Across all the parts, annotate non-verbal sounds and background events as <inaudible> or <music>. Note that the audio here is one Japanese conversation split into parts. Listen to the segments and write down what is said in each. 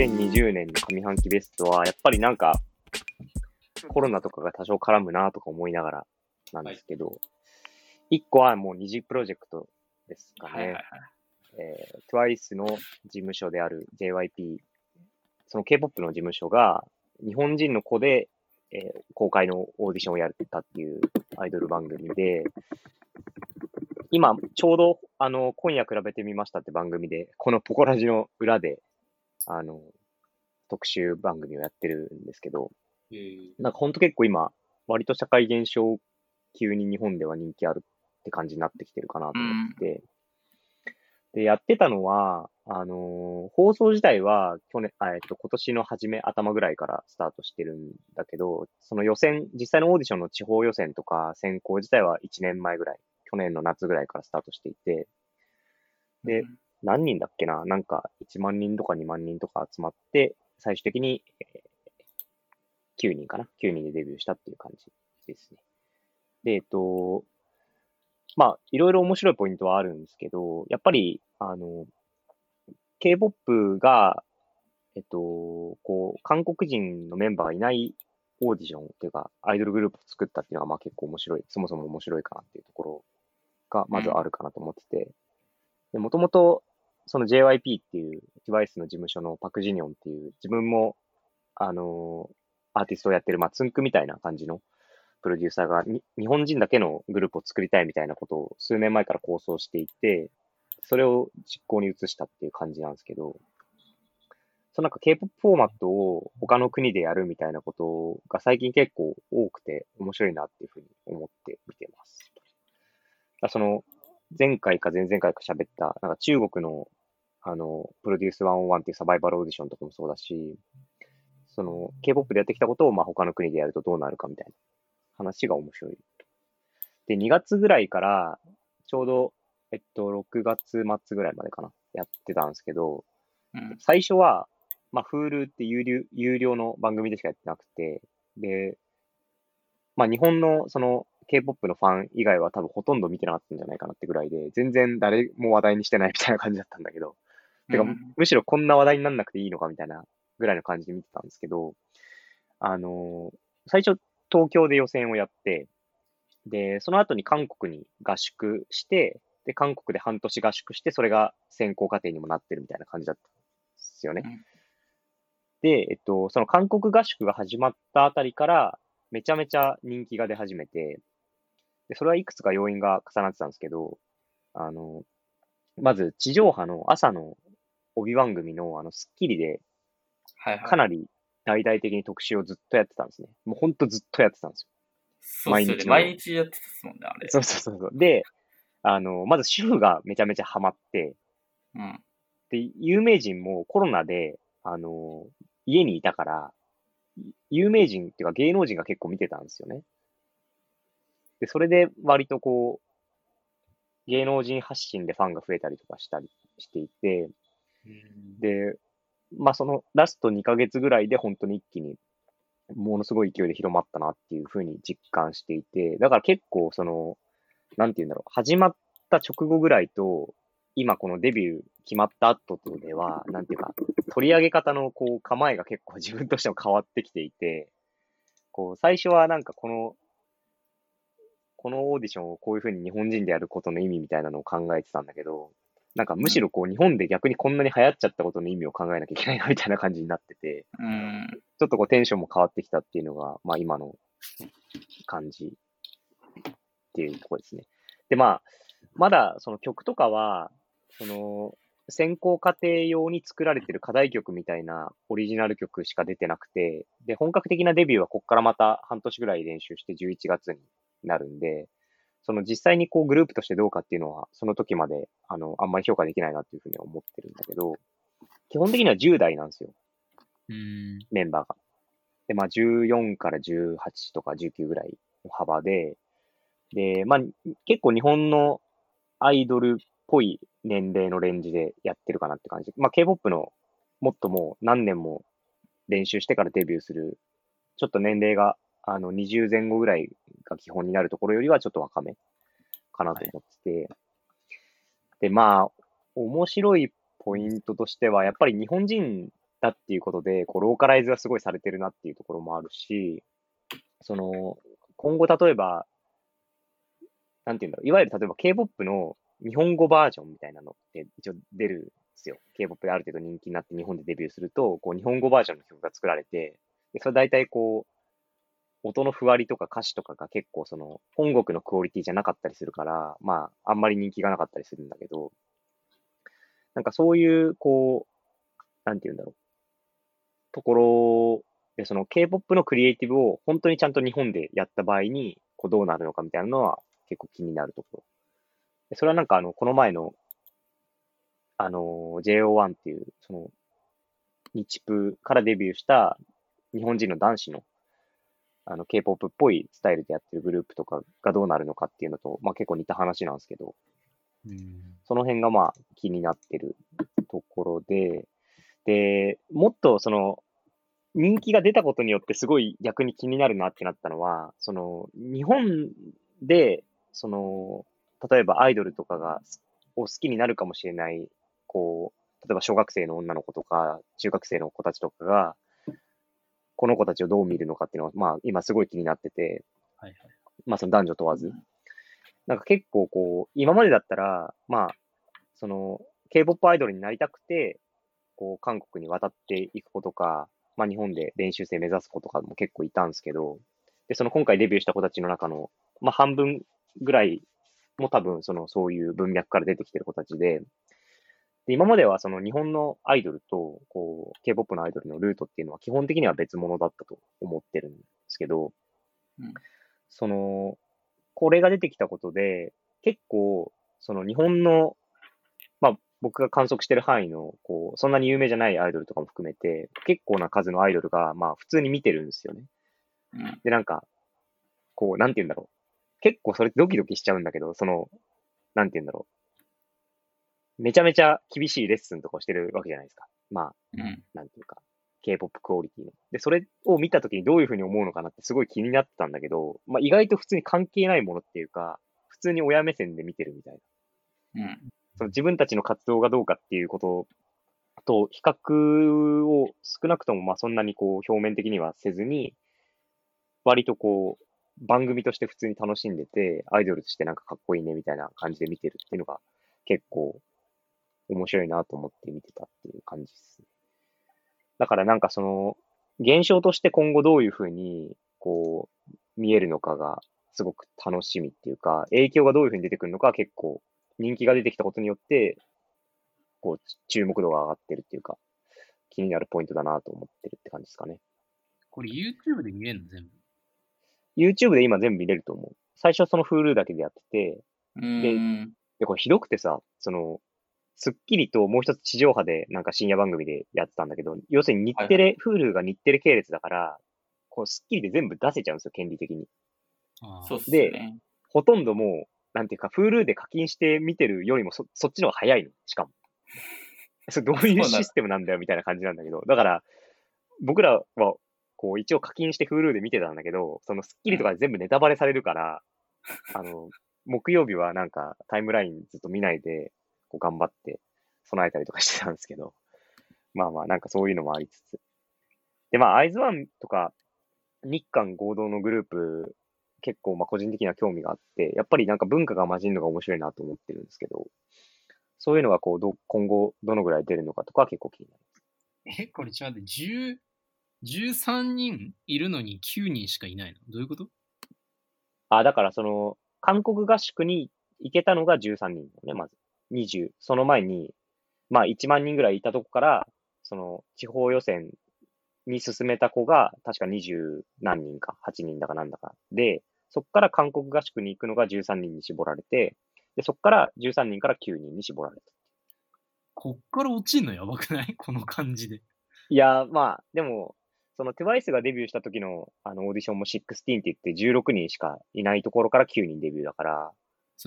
2020年の上半期ベストは、やっぱりなんか、コロナとかが多少絡むなとか思いながらなんですけど、一個はもう二次プロジェクトですかね。はいはいはい。えー、TWICE の事務所である JYP、その K-POP の事務所が、日本人の子で、えー公開のオーディションをやったっていうアイドル番組で、今、ちょうど、あの、今夜比べてみましたって番組で、このポコラジの裏で、あの、特集番組をやってるんですけど、えーなんかほんと結構今、割と社会現象級に日本では人気あるって感じになってきてるかなと思って、で、やってたのは、あのー放送自体は去年、あえっと、今年の初め、頭ぐらいからスタートしてるんだけど、その予選、実際のオーディションの地方予選とか選考自体は1年前ぐらい、去年の夏ぐらいからスタートしていて、で、何人だっけな？なんか1万人とか2万人とか集まって、最終的に、えー9人かな ?9 人でデビューしたっていう感じですね。で、えっと、まあ、いろいろ面白いポイントはあるんですけど、やっぱり、あの、K-POP が、えっと、こう、韓国人のメンバーがいないオーディションっていうか、アイドルグループを作ったっていうのは、まあ結構面白い、そもそも面白いかなっていうところが、まずあるかなと思ってて、で、もともと、その JYP っていう TWICE の事務所のパクジニョンっていう、自分も、あのアーティストをやってる、まあ、ツンクみたいな感じのプロデューサーがに、日本人だけのグループを作りたいみたいなことを数年前から構想していて、それを実行に移したっていう感じなんですけど、そのなんか K-POP フォーマットを他の国でやるみたいなことが最近結構多くて面白いなっていうふうに思って見てます。その前回か前々回か喋った、なんか中国のあの、プロデュース101っていうサバイバルオーディションとかもそうだし、その K-POP でやってきたことをまあ他の国でやるとどうなるかみたいな話が面白い。で、2月ぐらいから、ちょうど、えっと、6月末ぐらいまでかな、やってたんですけど、うん。最初は、まあ、Hulu って有料有料の番組でしかやってなくて、で、まあ、日本のその K-POP のファン以外は多分ほとんど見てなかったんじゃないかなってぐらいで、全然誰も話題にしてないみたいな感じだったんだけど、てか、うん。むしろこんな話題にならなくていいのかみたいなぐらいの感じで見てたんですけど、あのー最初東京で予選をやって、で、その後に韓国に合宿して、で、韓国で半年合宿して、それが選考過程にもなってるみたいな感じだったんですよね。うん。で、えっと、その韓国合宿が始まったあたりから、めちゃめちゃ人気が出始めて、で、それはいくつか要因が重なってたんですけど、あの、まず地上波の朝の帯番組のあの、スッキリで。かなり大々的に特集をずっとやってたんですね。もうほんとずっとやってたんですよ。毎日の毎日やってたっすもんね、あれ。そうそうそうそう。で、あの、まず主婦がめちゃめちゃハマって、うん。で、有名人もコロナで、あの、家にいたから、有名人っていうか芸能人が結構見てたんですよね。で、それで割とこう、芸能人発信でファンが増えたりとかしたりしていて、で、まあそのラスト2ヶ月ぐらいで本当に一気にものすごい勢いで広まったなっていうふうに実感していて、だから結構その、なんて言うんだろう、始まった直後ぐらいと、今このデビュー決まった後とでは、なんていうか、取り上げ方のこう構えが結構自分としても変わってきていて、こう最初はなんかこの、このオーディションをこういうふうに日本人でやることの意味みたいなのを考えてたんだけど、なんかむしろこう日本で逆にこんなに流行っちゃったことの意味を考えなきゃいけないなみたいな感じになってて、うん。ちょっとこうテンションも変わってきたっていうのが、まあ今の感じっていうところですね。で、まあ、まだその曲とかは、その、選考過程用に作られてる課題曲みたいなオリジナル曲しか出てなくて、で、本格的なデビューはこっからまた半年ぐらい練習して11月になるんで、その実際にこうグループとしてどうかっていうのは、その時まで、あの、あんまり評価できないなっていうふうには思ってるんだけど、基本的には10代なんですよ。うん。メンバーが。で、まあ、14から18とか19ぐらいの幅で、で、まあ、結構日本のアイドルっぽい年齢のレンジでやってるかなって感じ。まあ、K-POP のもっともう何年も練習してからデビューする、ちょっと年齢が、あの、20前後ぐらいが基本になるところよりはちょっと若めかなと思ってて、で、まあ、面白いポイントとしては、やっぱり日本人だっていうことで、こう、ローカライズがすごいされてるなっていうところもあるし、その、今後例えば、なんていうんだろう、いわゆる例えば K-POP の日本語バージョンみたいなのって一応出るんですよ。K-POP である程度人気になって日本でデビューすると、こう日本語バージョンの曲が作られて、でそれ大体こう、音のふわりとか歌詞とかが結構その本国のクオリティじゃなかったりするから、まあ、あんまり人気がなかったりするんだけど、なんかそういう、こう、なんて言うんだろう。ところで、その K-POP のクリエイティブを本当にちゃんと日本でやった場合に、こうどうなるのかみたいなのは結構気になるところ。でそれはなんかあの、この前の、あの、JO1 っていう、その、日プからデビューした日本人の男子の、あの、K-POP っぽいスタイルでやってるグループとかがどうなるのかっていうのと、まあ結構似た話なんですけど、うん。その辺がまあ気になってるところで、で、もっとその、人気が出たことによってすごい逆に気になるなってなったのは、その、日本で、その、例えばアイドルとかが、を好きになるかもしれない、こう、例えば小学生の女の子とか、中学生の子たちとかが、この子たちをどう見るのかっていうのは、まあ今すごい気になってて、はいはい。まあその男女問わず。なんか結構こう、今までだったら、まあ、その、K-POP アイドルになりたくて、こう、韓国に渡っていく子とか、まあ日本で練習生目指す子とかも結構いたんですけど、で、その今回デビューした子たちの中の、まあ半分ぐらいも多分その、そういう文脈から出てきてる子たちで、で、今まではその日本のアイドルと、こう、K-POP のアイドルのルートっていうのは基本的には別物だったと思ってるんですけど、うんその、これが出てきたことで、結構、その日本の、まあ僕が観測してる範囲の、こう、そんなに有名じゃないアイドルとかも含めて、結構な数のアイドルが、まあ普通に見てるんですよね。うん。で、なんか、こう、なんて言うんだろう。結構それってドキドキしちゃうんだけど、その、なんて言うんだろう。めちゃめちゃ厳しいレッスンとかをしてるわけじゃないですか。まあ、うん。なんていうか、K-POP クオリティの。で、それを見たときにどういうふうに思うのかなってすごい気になってたんだけど、まあ意外と普通に関係ないものっていうか、普通に親目線で見てるみたいな。うん。その自分たちの活動がどうかっていうことと比較を少なくともまあそんなにこう表面的にはせずに、割とこう番組として普通に楽しんでて、アイドルとしてなんかかっこいいねみたいな感じで見てるっていうのが結構面白いなと思って見てたっていう感じですね。だからなんかその現象として今後どういうふうにこう見えるのかがすごく楽しみっていうか、影響がどういうふうに出てくるのか結構人気が出てきたことによって、こう、注目度が上がってるっていうか、気になるポイントだなと思ってるって感じですかね。これ YouTube で見れるの全部？YouTube で今全部見れると思う。最初その Hulu だけでやってて、うん。で、これひどくてさ、その、スッキリともう一つ地上波でなんか深夜番組でやってたんだけど、要するに日テレ、Hulu が日テレ系列だから、こうスッキリで全部出せちゃうんですよ、権利的に。そうっすね。ほとんどもう、なんていうか、Hulu で課金して見てるよりもそ、そっちの方が早いの、しかも。それどういうシステムなんだよ、みたいな感じなんだけど。だから、僕らは、こう、一応課金して Hulu で見てたんだけど、そのスッキリとかで全部ネタバレされるから、あの、木曜日はなんかタイムラインずっと見ないで、こう頑張って備えたりとかしてたんですけど、<laughs> まあまあ、なんかそういうのもありつつ。で、まあ、アイズワンとか、日韓合同のグループ、結構まあ個人的には興味があって、やっぱりなんか文化が混じるのが面白いなと思ってるんですけど、そういうのがこうど、今後どのぐらい出るのかとかは結構気になる。え、これちょっと待って、10 13人いるのに9人しかいないの？どういうこと？あ、だからその、韓国合宿に行けたのが13人だよね、まず。20。その前に、まあ1万人ぐらいいたとこから、その地方予選に進めた子が確か20何人か、8人だかなんだか。で、そこから韓国合宿に行くのが13人に絞られて、で、そこから13人から9人に絞られた。こっから落ちんのやばくない？<laughs> この感じで。いや、まあ、でも、その TWICE がデビューした時のあのオーディションも16って言って16人しかいないところから9人デビューだから、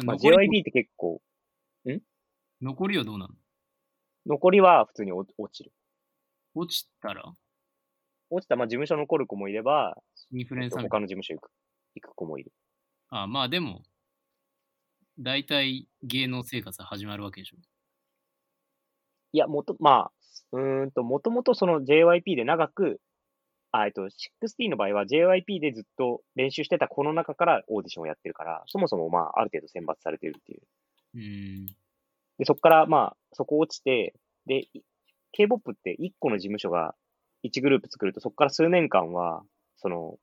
まあ、JYP って結構、残りはどうなの？残りは普通に落落ちる。落ちたら？落ちた、まあ、事務所残る子もいれば、インフルエンサー他の事務所行く行く子もいる。あまあでも、大体芸能生活は始まるわけでしょ。いや、もと、まあ、うーんと、もともとその JYP で長く、あ、えっと、16の場合は JYP でずっと練習してたこの中からオーディションをやってるから、そもそもまあ、ある程度選抜されてるっていう。うん。で、そこからまあ、そこ落ちて、で、い K-POP って1個の事務所が1グループ作ると、そこから数年間は、その、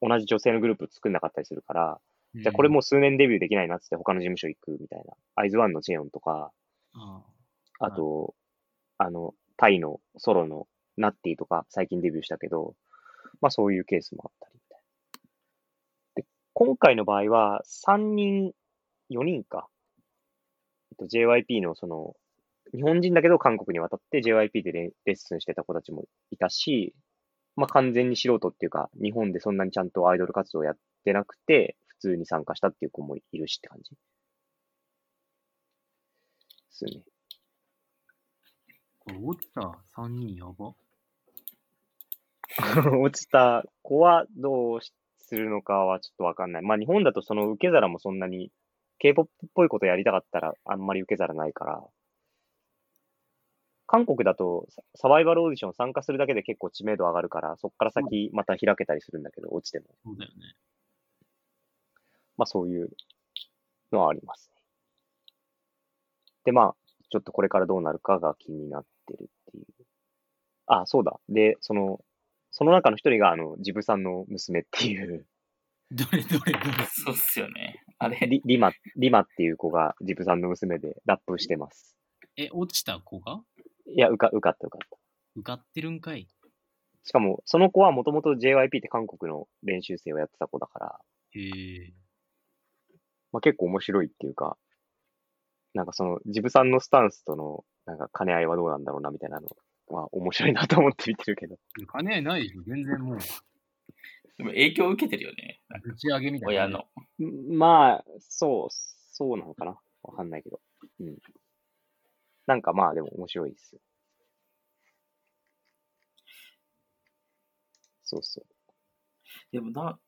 同じ女性のグループ作んなかったりするから、じゃあこれもう数年デビューできないなっつって他の事務所行くみたいな。アイズワンのジェヨンとか、ああと、あの、タイのソロのナッティとか最近デビューしたけど、まあそういうケースもあったりみたいな。で、今回の場合は3人、4人か。と、JYP のその、日本人だけど韓国に渡って JYP でレレッスンしてた子たちもいたし、まあ完全に素人っていうか、日本でそんなにちゃんとアイドル活動やってなくて、普通に参加したっていう子もいるしって感じ。ですね。これ落ちた3人やば。<laughs> 落ちた子はどうしするのかはちょっとわかんない。まあ日本だとその受け皿もそんなに K-POP っぽいことやりたかったらあんまり受け皿ないから、韓国だとササバイバルオーディション参加するだけで結構知名度上がるから、そこから先また開けたりするんだけど、落ちても。そうだよね。まあそういうのはありますね。で、まあ、ちょっとこれからどうなるかが気になってるっていう。あ、そうだ。で、その、その中の一人が、あの、ジブさんの娘っていう、どれどれどれ。そうっすよね。あれ、リリマ、リマっていう子がジブさんの娘でラップしてます。え、落ちた子が？いや、受か、受かった受かった。受かってるんかいしかも、その子はもともと JYP って韓国の練習生をやってた子だから、へえ。まあ、結構面白いっていうか、なんかその、ジブさんのスタンスとの、なんか兼ね合いはどうなんだろうなみたいなのは面白いなと思って見てるけど。金合いないでしょ。全然もう、でも影響を受けてるよね。打ち上げみたいな。親。の。んまあ、そう、そうなのかなわかんないけど。うん。なんかまあでも面白いですよ。そうそう。でもな、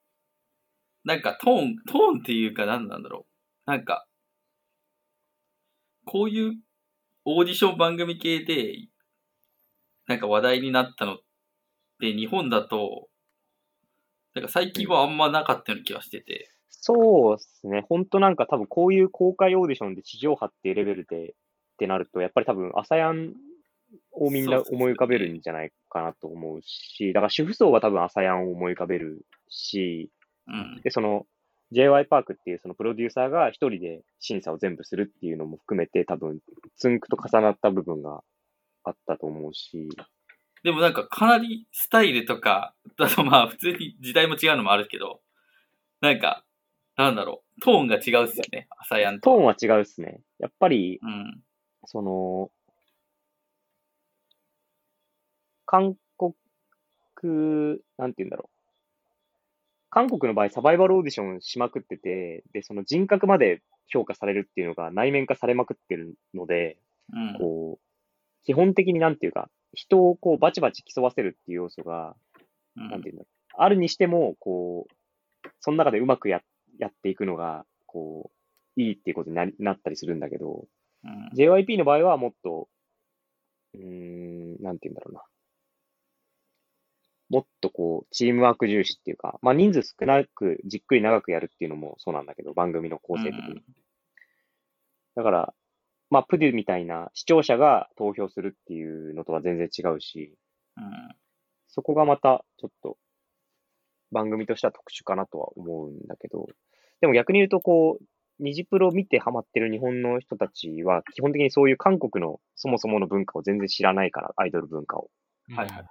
なんかトーン、トーンっていうか何なんだろう。なんか、こういうオーディション番組系で、なんか話題になったのって日本だと、なんか最近はあんまなかったような気がしてて。そうですね。ほんとなんか多分こういう公開オーディションで地上波っていうレベルでってなると、やっぱり多分アサヤンをみんな思い浮かべるんじゃないかなと思うし、だから主婦層は多分アサヤンを思い浮かべるし、うん。で、その JY パークっていうそのプロデューサーが一人で審査を全部するっていうのも含めて多分ツンクと重なった部分があったと思うし、でもなんかかなりスタイルとか、だとまあ普通に時代も違うのもあるけど、なんか、なんだろう、トーンが違うっすよね、朝やんと。トーンは違うっすね。やっぱり、うん。その、韓国、なんて言うんだろう。韓国の場合、サバイバルオーディションしまくってて、で、その人格まで評価されるっていうのが内面化されまくってるので、うん。こう、基本的になんていうか、人をこうバチバチ競わせるっていう要素が、うんなんていうんだろう。あるにしても、こう、その中でうまくややっていくのが、こう、いいっていうことになりなったりするんだけど、うん JYP の場合はもっと、うーん、なんて言うんだろうな。もっとこう、チームワーク重視っていうか、まあ人数少なく、じっくり長くやるっていうのもそうなんだけど、番組の構成的に。うんだから、まあプデュみたいな視聴者が投票するっていうのとは全然違うし、うんそこがまたちょっと番組としては特殊かなとは思うんだけど、でも逆に言うとこう、ニジプロ見てハマってる日本の人たちは基本的にそういう韓国のそもそもの文化を全然知らないから、アイドル文化を。はいはいはい。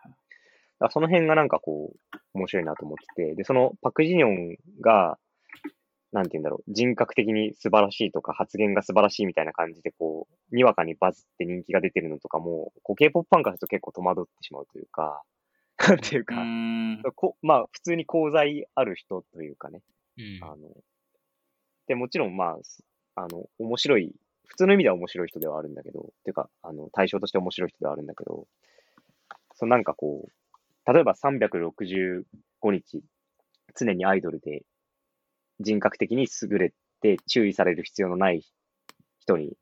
だその辺がなんかこう、面白いなと思ってて、で、そのパクジニョンが、なんて言うんだろう、人格的に素晴らしいとか、発言が素晴らしいみたいな感じで、こう、にわかにバズって人気が出てるのとかも、こう、K-POP ファンからすると結構戸惑ってしまうというか、なんていううか、ーん。こまあ、普通に功罪ある人というかね、うん。あの、で、もちろん、まあ、すあの、面白い、普通の意味では面白い人ではあるんだけど、っていうか、あの、対象として面白い人ではあるんだけど、そのなんかこう、例えば365日、常にアイドルで人格的に優れて注意される必要のない人に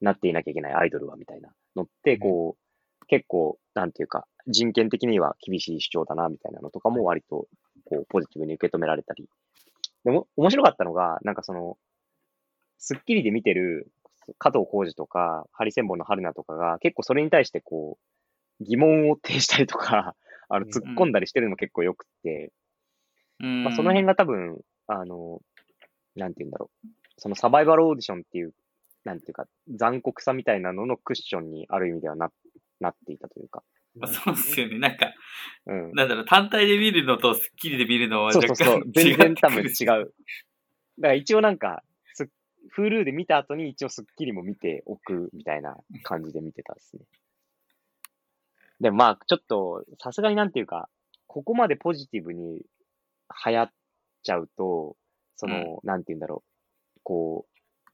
なっていなきゃいけないアイドルは、みたいなのって、こう、結構、なんていうか、人権的には厳しい主張だな、みたいなのとかも割と、こう、ポジティブに受け止められたり。でも、面白かったのが、なんかその、スッキリで見てる加藤浩次とか、ハリセンボンの春菜とかが、結構それに対してこう、疑問を呈したりとか、あの、うん突っ込んだりしてるのも結構良くって、うん。まあ、その辺が多分、あの、なんて言うんだろう。そのサバイバルオーディションっていう、なんていうか、残酷さみたいなののクッションにある意味ではななっていたというか。まあそうっすよね。なんか、うん。なんだろう、単体で見るのとスッキリで見るのはそう若干そうそ <laughs> う。全然多分違う。だから一応なんか、す Hulu で見た後に一応スッキリも見ておくみたいな感じで見てたですね。でもまあ、ちょっと、さすがになんていうか、ここまでポジティブに流行っちゃうと、その、なんていうんだろう、こ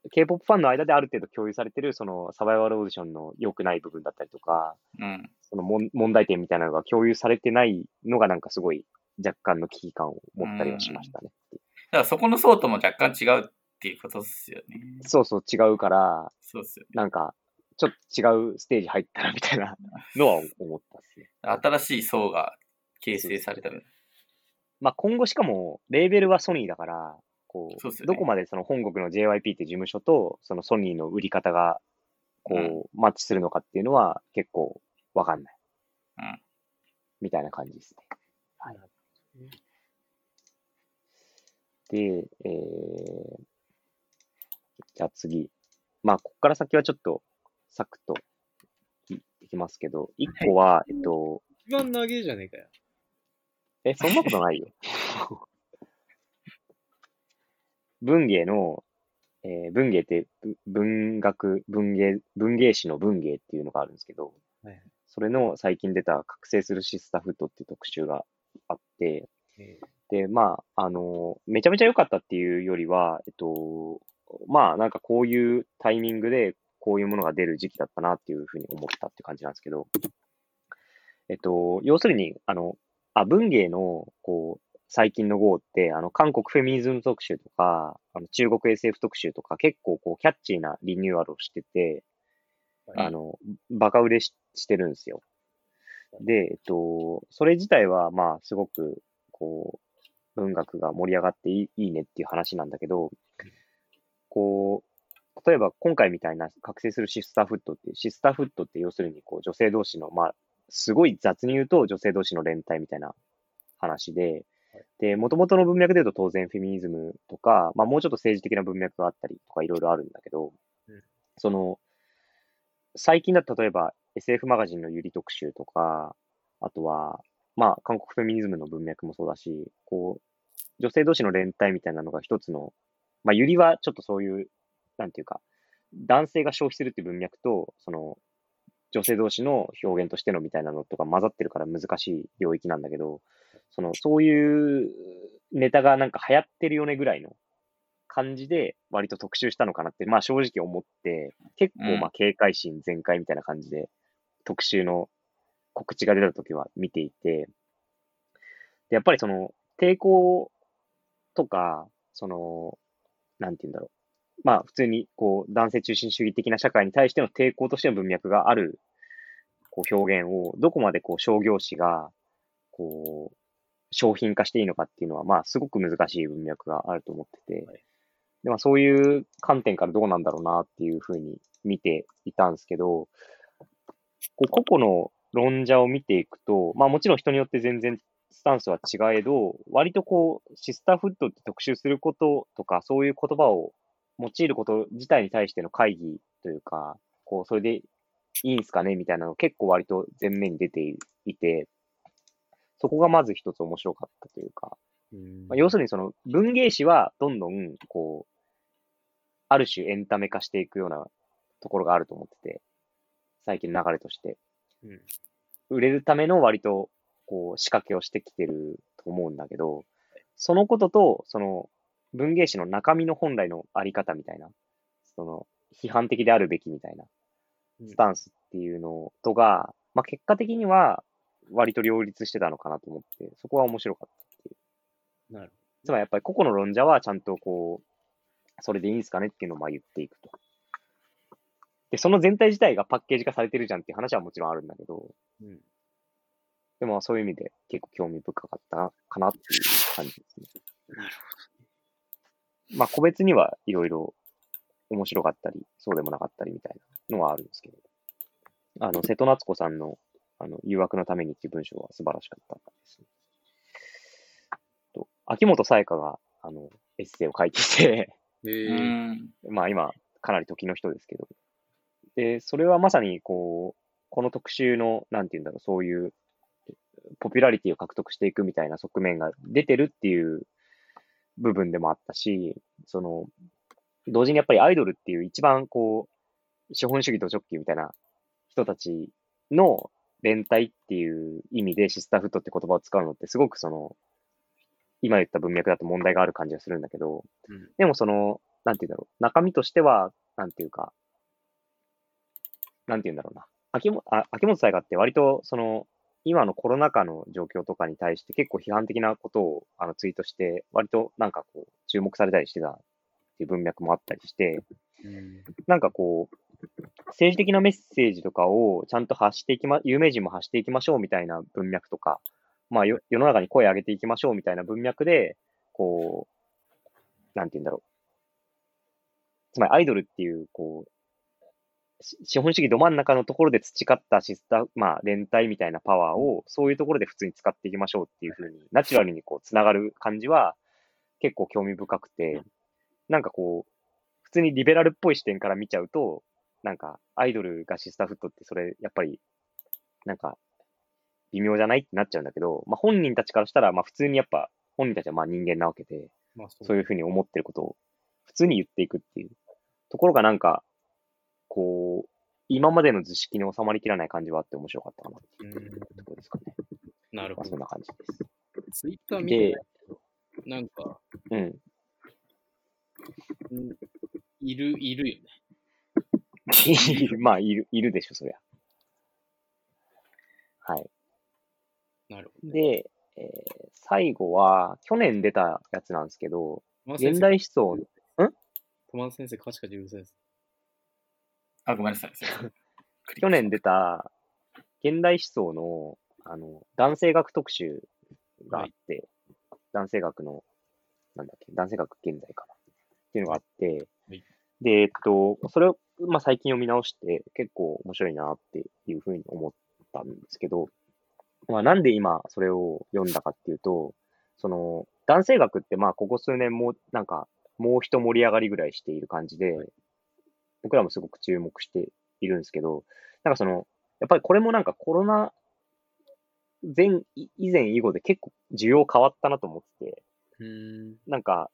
う、K-POP ファンの間である程度共有されてる、そのサバイバルオーディションの良くない部分だったりとか、うん。その問問題点みたいなのが共有されてないのがなんかすごい若干の危機感を持ったりはしましたね。だからそこの層とも若干違うっていうことですよね。そうそう違うから、そうですよね。なんかちょっと違うステージ入ったなみたいなのは思ったっすね。新しい層が形成された。まあ今後しかもレーベルはソニーだから、こう、そうねどこまでその本国の JYP って事務所とそのソニーの売り方がこう、うんマッチするのかっていうのは結構わかんない。うんみたいな感じですね。はいで、えー、じゃあ次。まあ、ここから先はちょっと、サクッといいきますけど、一個は、えっと、一番長えじゃねえかよ。え、そんなことないよ。<laughs> 文芸の、えー文芸ってぶ文学、文芸、文芸誌の文芸っていうのがあるんですけど、はいそれの最近出た覚醒するシスターフットっていう特集があって、えで、まあ、あのめちゃめちゃ良かったっていうよりは、えっと、まあ、なんかこういうタイミングでこういうものが出る時期だったなっていうふうに思ったって感じなんですけど、えっと、要するに、あの、あ、文芸の、こう、最近の号って、あの、韓国フェミニズム特集とか、あの中国 SF 特集とか、結構こう、キャッチーなリニューアルをしてて、はいあの、バカ売れししてるんですよ。で、えっと、それ自体は、まあ、すごく、こう、文学が盛り上がっていいいいねっていう話なんだけど、こう、例えば今回みたいな覚醒するシスターフットっていう、シスターフットって要するにこう女性同士の、まあ、すごい雑に言うと女性同士の連帯みたいな話で、で、元々の文脈で言うと当然フェミニズムとか、まあもうちょっと政治的な文脈があったりとかいろいろあるんだけど、うん。その、最近だと例えば SF マガジンのゆり特集とか、あとは、まあ韓国フェミニズムの文脈もそうだし、こう、女性同士の連帯みたいなのが一つの、まあゆりはちょっとそういう、なんていうか、男性が消費するっていう文脈と、その、女性同士の表現としてのみたいなのとか混ざってるから難しい領域なんだけど、その、そういうネタがなんか流行ってるよねぐらいの感じで割と特集したのかなって、まあ正直思って、結構まあ警戒心全開みたいな感じで特集の告知が出た時は見ていて、で、やっぱりその抵抗とか、その、なんて言うんだろう。まあ普通にこう男性中心主義的な社会に対しての抵抗としての文脈があるこう表現をどこまでこう商業誌がこう商品化していいのかっていうのはまあすごく難しい文脈があると思ってて、はい。でまあそういう観点からどうなんだろうなっていうふうに見ていたんですけど、こう個々の論者を見ていくと、まあもちろん人によって全然スタンスは違えど、割とこう、シスターフットって特集することとか、そういう言葉を用いること自体に対しての会議というか、こう、それでいいんすかねみたいなの結構割と前面に出ていて、そこがまず一つ面白かったというか、うんまあ、要するにその文芸誌はどんどん、こう、ある種エンタメ化していくようなところがあると思ってて、最近の流れとして。うん売れるための割と、こう、仕掛けをしてきてると思うんだけど、そのことと、その、文芸誌の中身の本来のあり方みたいな、その、批判的であるべきみたいな、うんスタンスっていうのとが、まあ、結果的には、割と両立してたのかなと思って、そこは面白かったっていう。なるつまりやっぱり個々の論者はちゃんとこう、それでいいんすかねっていうのをまあ言っていくと。で、その全体自体がパッケージ化されてるじゃんっていう話はもちろんあるんだけど、うん。でもそういう意味で結構興味深かったかなっていう感じですね。なるまあ個別にはいろいろ面白かったり、そうでもなかったりみたいなのはあるんですけど、あの、瀬戸夏子さんの、あの、誘惑のためにっていう文章は素晴らしかったですね。と、秋元才加が、あの、エッセイを書いてて。まあ今、かなり時の人ですけど。で、それはまさに、こう、この特集の、なんて言うんだろう、そういう、ポピュラリティを獲得していくみたいな側面が出てるっていう部分でもあったし、その、同時にやっぱりアイドルっていう一番こう、資本主義と直球みたいな人たちの連帯っていう意味でシスターフットって言葉を使うのってすごくその、今言った文脈だと問題がある感じがするんだけど、うんでもその、なんて言うんだろう、中身としては、なんていうか、なんて言うんだろうな。秋元、あ秋元才加って割と、その、今のコロナ禍の状況とかに対して結構批判的なことをあのツイートして、割となんかこう、注目されたりしてたっていう文脈もあったりして、なんかこう、政治的なメッセージとかをちゃんと発していきま、有名人も発していきましょうみたいな文脈とか、まあ世の中に声を上げていきましょうみたいな文脈で、こう、なんて言うんだろう。つまりアイドルっていう、こう、資本主義ど真ん中のところで培ったシスター、まあ連帯みたいなパワーを、そういうところで普通に使っていきましょうっていうふうに、ナチュラルにこう、つながる感じは、結構興味深くて、なんかこう、普通にリベラルっぽい視点から見ちゃうと、なんか、アイドルがシスターフットってそれ、やっぱり、なんか、微妙じゃないってなっちゃうんだけど、まあ本人たちからしたら、まあ普通にやっぱ、本人たちはまあ人間なわけで、まあそういうふうに思ってることを普通に言っていくっていうところがなんか、こう、今までの図式に収まりきらない感じはあって面白かったかなっていううんところですかね。なるほど。な感じです。ツイッター見てでなんか、うん。うんいる、いるよね。い <laughs> るまあ、いる、いるでしょ、そりゃ。はい。なるほど。で、えー最後は、去年出たやつなんですけど、現代思想、友達先生、カチカチうるさいです。あ、ごめんなさい。去年出た、現代思想の、あの、男性学特集があって、男性学の、なんだっけ、男性学現在かな。っていうのがあって、はいで、えっと、それを、まあ、最近読み直して、結構面白いなっていうふうに思ったんですけど、まあ、なんで今それを読んだかっていうと、その、男性学ってまあ、ここ数年も、なんか、もう一盛り上がりぐらいしている感じで、僕らもすごく注目しているんですけど、なんかその、やっぱりこれもなんかコロナ前、い以前以後で結構需要変わったなと思ってて、うん。なんか、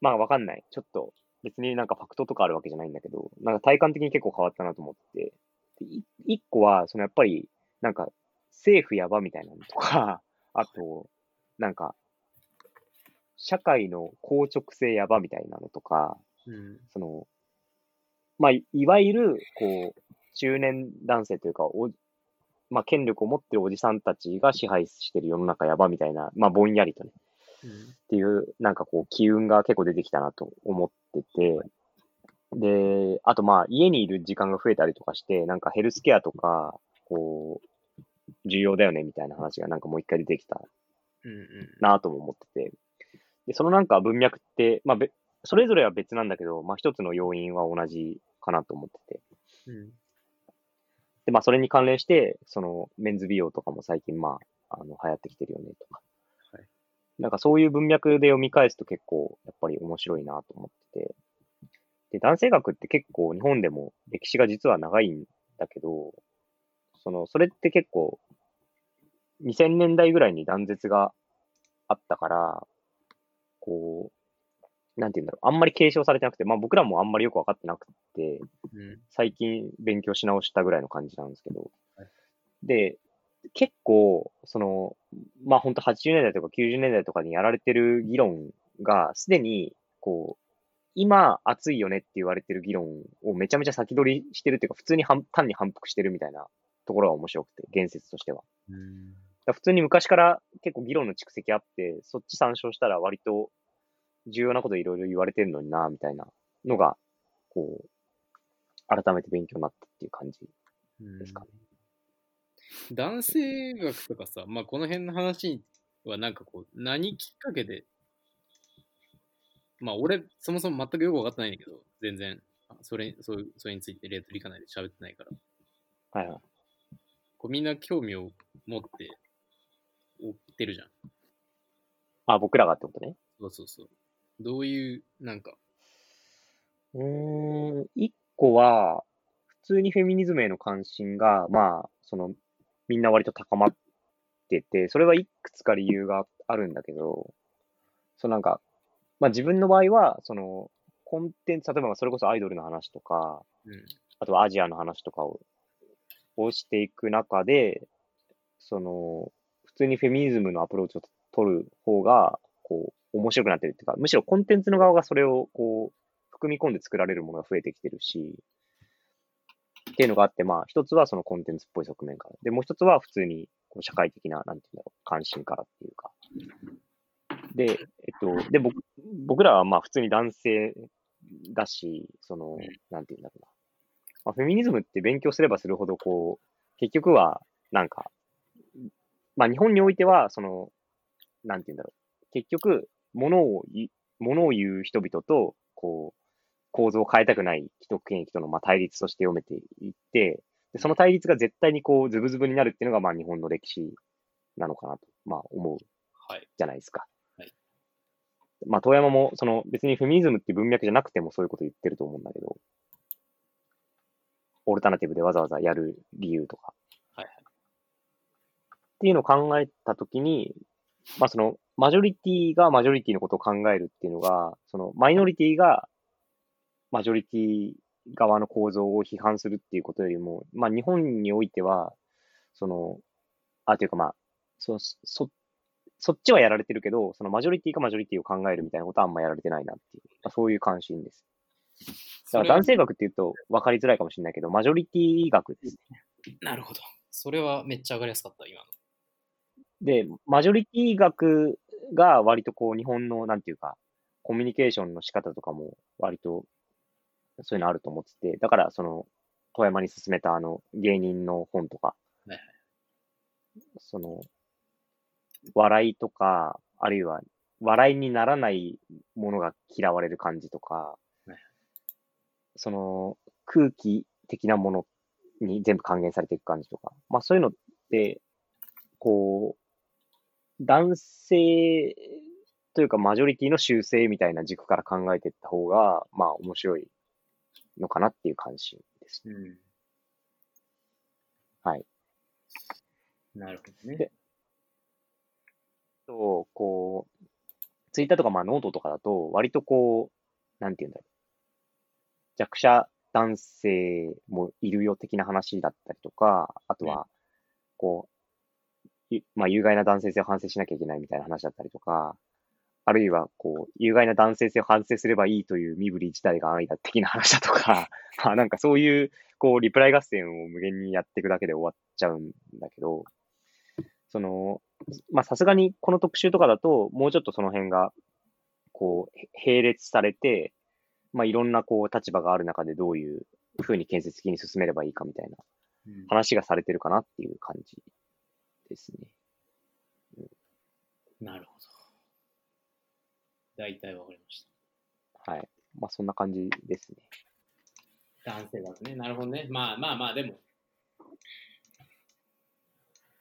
まあわかんない。ちょっと別になんかファクトとかあるわけじゃないんだけど、なんか体感的に結構変わったなと思ってて、一個は、そのやっぱり、なんか政府やばみたいなのとか、あと、なんか、社会の硬直性やばみたいなのとか、うん。その、まあ、いいわゆる、こう、中年男性というか、お、まあ、権力を持ってるおじさんたちが支配してる世の中やばみたいな、まあ、ぼんやりとね、っていう、なんかこう、機運が結構出てきたなと思ってて、で、あとまあ、家にいる時間が増えたりとかして、なんかヘルスケアとか、こう、重要だよねみたいな話がなんかもう一回出てきたうん。うん。なとも思ってて、で、そのなんか文脈って、まあ、べそれぞれは別なんだけど、まあ、一つの要因は同じかなと思ってて、うん。で、まあ、それに関連して、その、メンズ美容とかも最近、まあ、あの、流行ってきてるよね、とか。はいなんかそういう文脈で読み返すと結構、やっぱり面白いなと思ってて。で、男性学って結構日本でも歴史が実は長いんだけど、その、それって結構、2000年代ぐらいに断絶があったから、こう、なんて言うんだろう、あんまり継承されてなくて、まあ僕らもあんまりよくわかってなくて、うん。最近勉強し直したぐらいの感じなんですけどはい。で、結構、その、まあ本当80年代とか90年代とかにやられてる議論が、すでに、こう、今熱いよねって言われてる議論をめちゃめちゃ先取りしてるっていうか、普通に反単に反復してるみたいなところが面白くて、言説としては。普通に昔から結構議論の蓄積あって、そっち参照したら割と重要なこといろいろ言われてるのにな、みたいなのが、こう、改めて勉強になったっていう感じですかね。男性学とかさ、まあこの辺の話はなんかこう、何きっかけで、まあ俺、そもそも全くよく分かってないんだけど、全然、それ、そそれについてレートリカ内で喋ってないから。はいはい。こうみんな興味を持って追ってるじゃん。あ、僕らがってことね。そうそうそう。どういう、なんか？うーん、一個は、普通にフェミニズムへの関心が、まあ、その、みんな割と高まってて、それはいくつか理由があるんだけど、そうなんか、まあ自分の場合は、その、コンテンツ、例えばそれこそアイドルの話とか、うん。あとはアジアの話とかを、をしていく中で、その、普通にフェミニズムのアプローチを取る方が、こう、面白くなってるっていうか、むしろコンテンツの側がそれを、こう、含み込んで作られるものが増えてきてるし、っていうのがあって、まあ、一つはそのコンテンツっぽい側面から。で、もう一つは普通に、こう、社会的な、なんていうんだろう、関心からっていうか。で、えっと、で、僕、僕らはまあ普通に男性だし、その、なんていうんだろうな。まあ、フェミニズムって勉強すればするほど、こう、結局は、なんか、まあ日本においては、その、なんていうんだろう。結局、ものをい、ものを言う人々と、こう、構造を変えたくない既得権益とのまあ対立として読めていって、でその対立が絶対にこう、ズブズブになるっていうのが、まあ日本の歴史なのかなと、まあ思うはい。じゃないですか。はいまあ、遠山も、その、別にフェミニズムっていう文脈じゃなくてもそういうこと言ってると思うんだけど、オルタナティブでわざわざやる理由とか。はいはいっていうのを考えたときに、まあ、その、マジョリティがマジョリティのことを考えるっていうのが、その、マイノリティがマジョリティ側の構造を批判するっていうことよりも、まあ、日本においては、その、あ、というかまあ、そ、そ、そっちはやられてるけど、そのマジョリティがマジョリティを考えるみたいなことはあんまやられてないなっていう、まあ、そういう関心です。だから男性学っていうと分かりづらいかもしれないけど、マジョリティ学ですね。なるほど。それはめっちゃ上がりやすかった、今の。で、マジョリティ学が割とこう日本のなんていうか、コミュニケーションの仕方とかも割とそういうのあると思ってて、だからその、富山に勧めたあの芸人の本とかはいはい、その、笑いとか、あるいは笑いにならないものが嫌われる感じとかい、その空気的なものに全部還元されていく感じとか、まあそういうのって、こう、男性というかマジョリティの修正みたいな軸から考えていった方が、まあ面白いのかなっていう関心です。うん。はい。なるほどねで。と、こう、ツイッターとかまあノートとかだと、割とこう、なんて言うんだろう。弱者男性もいるよ的な話だったりとか、あとは、こう、ゆまあ有害な男性性を反省しなきゃいけないみたいな話だったりとか、あるいは、こう、有害な男性性を反省すればいいという身振り自体が安易だ的な話だとか、<laughs> まあなんかそういう、こう、リプライ合戦を無限にやっていくだけで終わっちゃうんだけど、その、まあさすがにこの特集とかだと、もうちょっとその辺が、こう、へ並列されて、まあいろんなこう立場がある中でどういうふうに建設的に進めればいいかみたいなうん。話がされてるかなっていう感じですね。なるほど。大体わかりましはい。まあそんな感じですね。た。男性だとね。なるほどね。まあまあまあ、でも。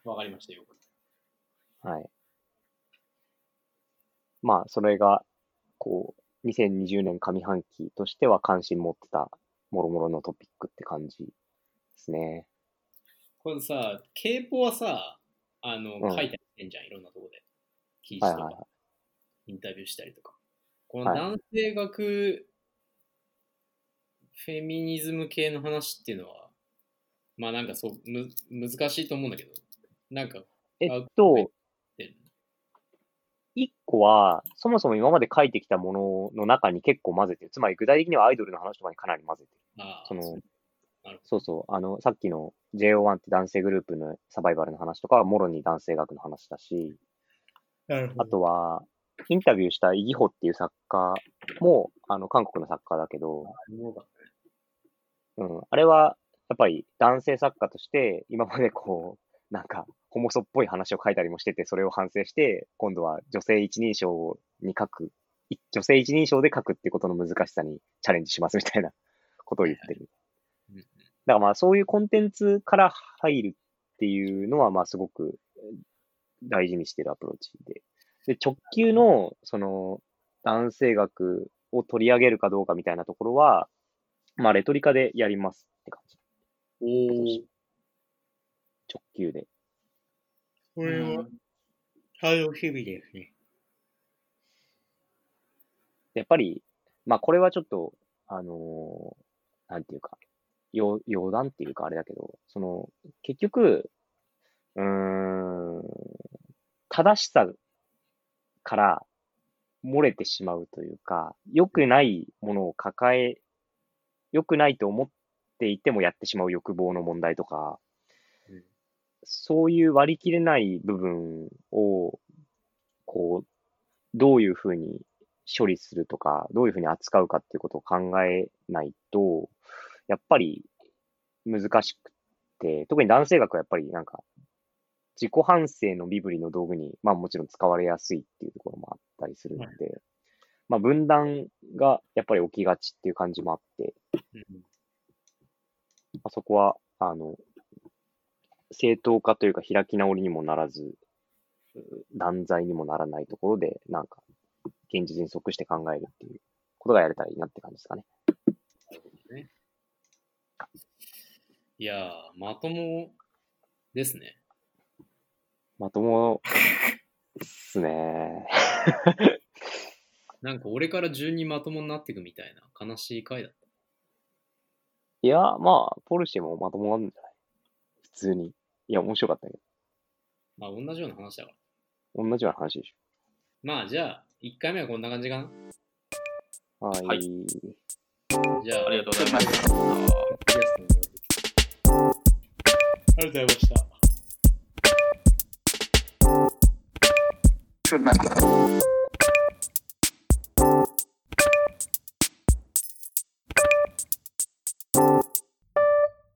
わかりましたよ。はい。まあそれが、こう、2020年上半期としては関心持ってたもろもろのトピックって感じですね。これさ、ケイポはさ、あの、うん書いたりしてんじゃん、いろんなとこで。記事とか、はいはいはい。インタビューしたりとか。このはい男性学、フェミニズム系の話っていうのは、まあなんかそう、む、難しいと思うんだけど、なんか、えっと、一個は、そもそも今まで書いてきたものの中に結構混ぜてる。つまり具体的にはアイドルの話とかにかなり混ぜてる。ああ、そのそうそう。あの、さっきの JO1 って男性グループのサバイバルの話とかは、もろに男性学の話だし、あとは、インタビューしたイギホっていう作家も、あの、韓国の作家だけど、うん。あれは、やっぱり男性作家として、今までこう、なんか、ホモソっぽい話を書いたりもしてて、それを反省して、今度は女性一人称に書く、い女性一人称で書くっていうことの難しさにチャレンジしますみたいなことを言ってる。だからまあそういうコンテンツから入るっていうのはまあすごく大事にしてるアプローチで。で、直球のその男性学を取り上げるかどうかみたいなところは、まあレトリカでやりますって感じ。おー。直球で。これは楽しみですね。やっぱり、まあこれはちょっと、あのーなんていうか、余余談っていうかあれだけど、その、結局、うーん、正しさから漏れてしまうというか、良くないものを抱え、良くないと思っていてもやってしまう欲望の問題とか、うんそういう割り切れない部分を、こう、どういうふうに処理するとか、どういうふうに扱うかっていうことを考えないと、やっぱり難しくて、特に男性学はやっぱりなんか、自己反省の身振りの道具に、まあもちろん使われやすいっていうところもあったりするので、まあ分断がやっぱり起きがちっていう感じもあって、うんまあ、そこは、あの、正当化というか開き直りにもならず、う断罪にもならないところで、なんか、現実に即して考えるっていうことがやれたらいいなって感じですかね。なるほどね。いやー、まともですね。まともっすね。<laughs> なんか俺から順にまともになっていくみたいな悲しい回だった。いや、まあ、ポルシェもまともなんじゃない？普通に。いや、面白かったけまあ同じような話だから。ど。同じような話でしまあじゃあ、1回目はこんな感じかな。ょ。はい。はいじゃあ、ありがとうございます。ゲ How'd they watch that? Good man.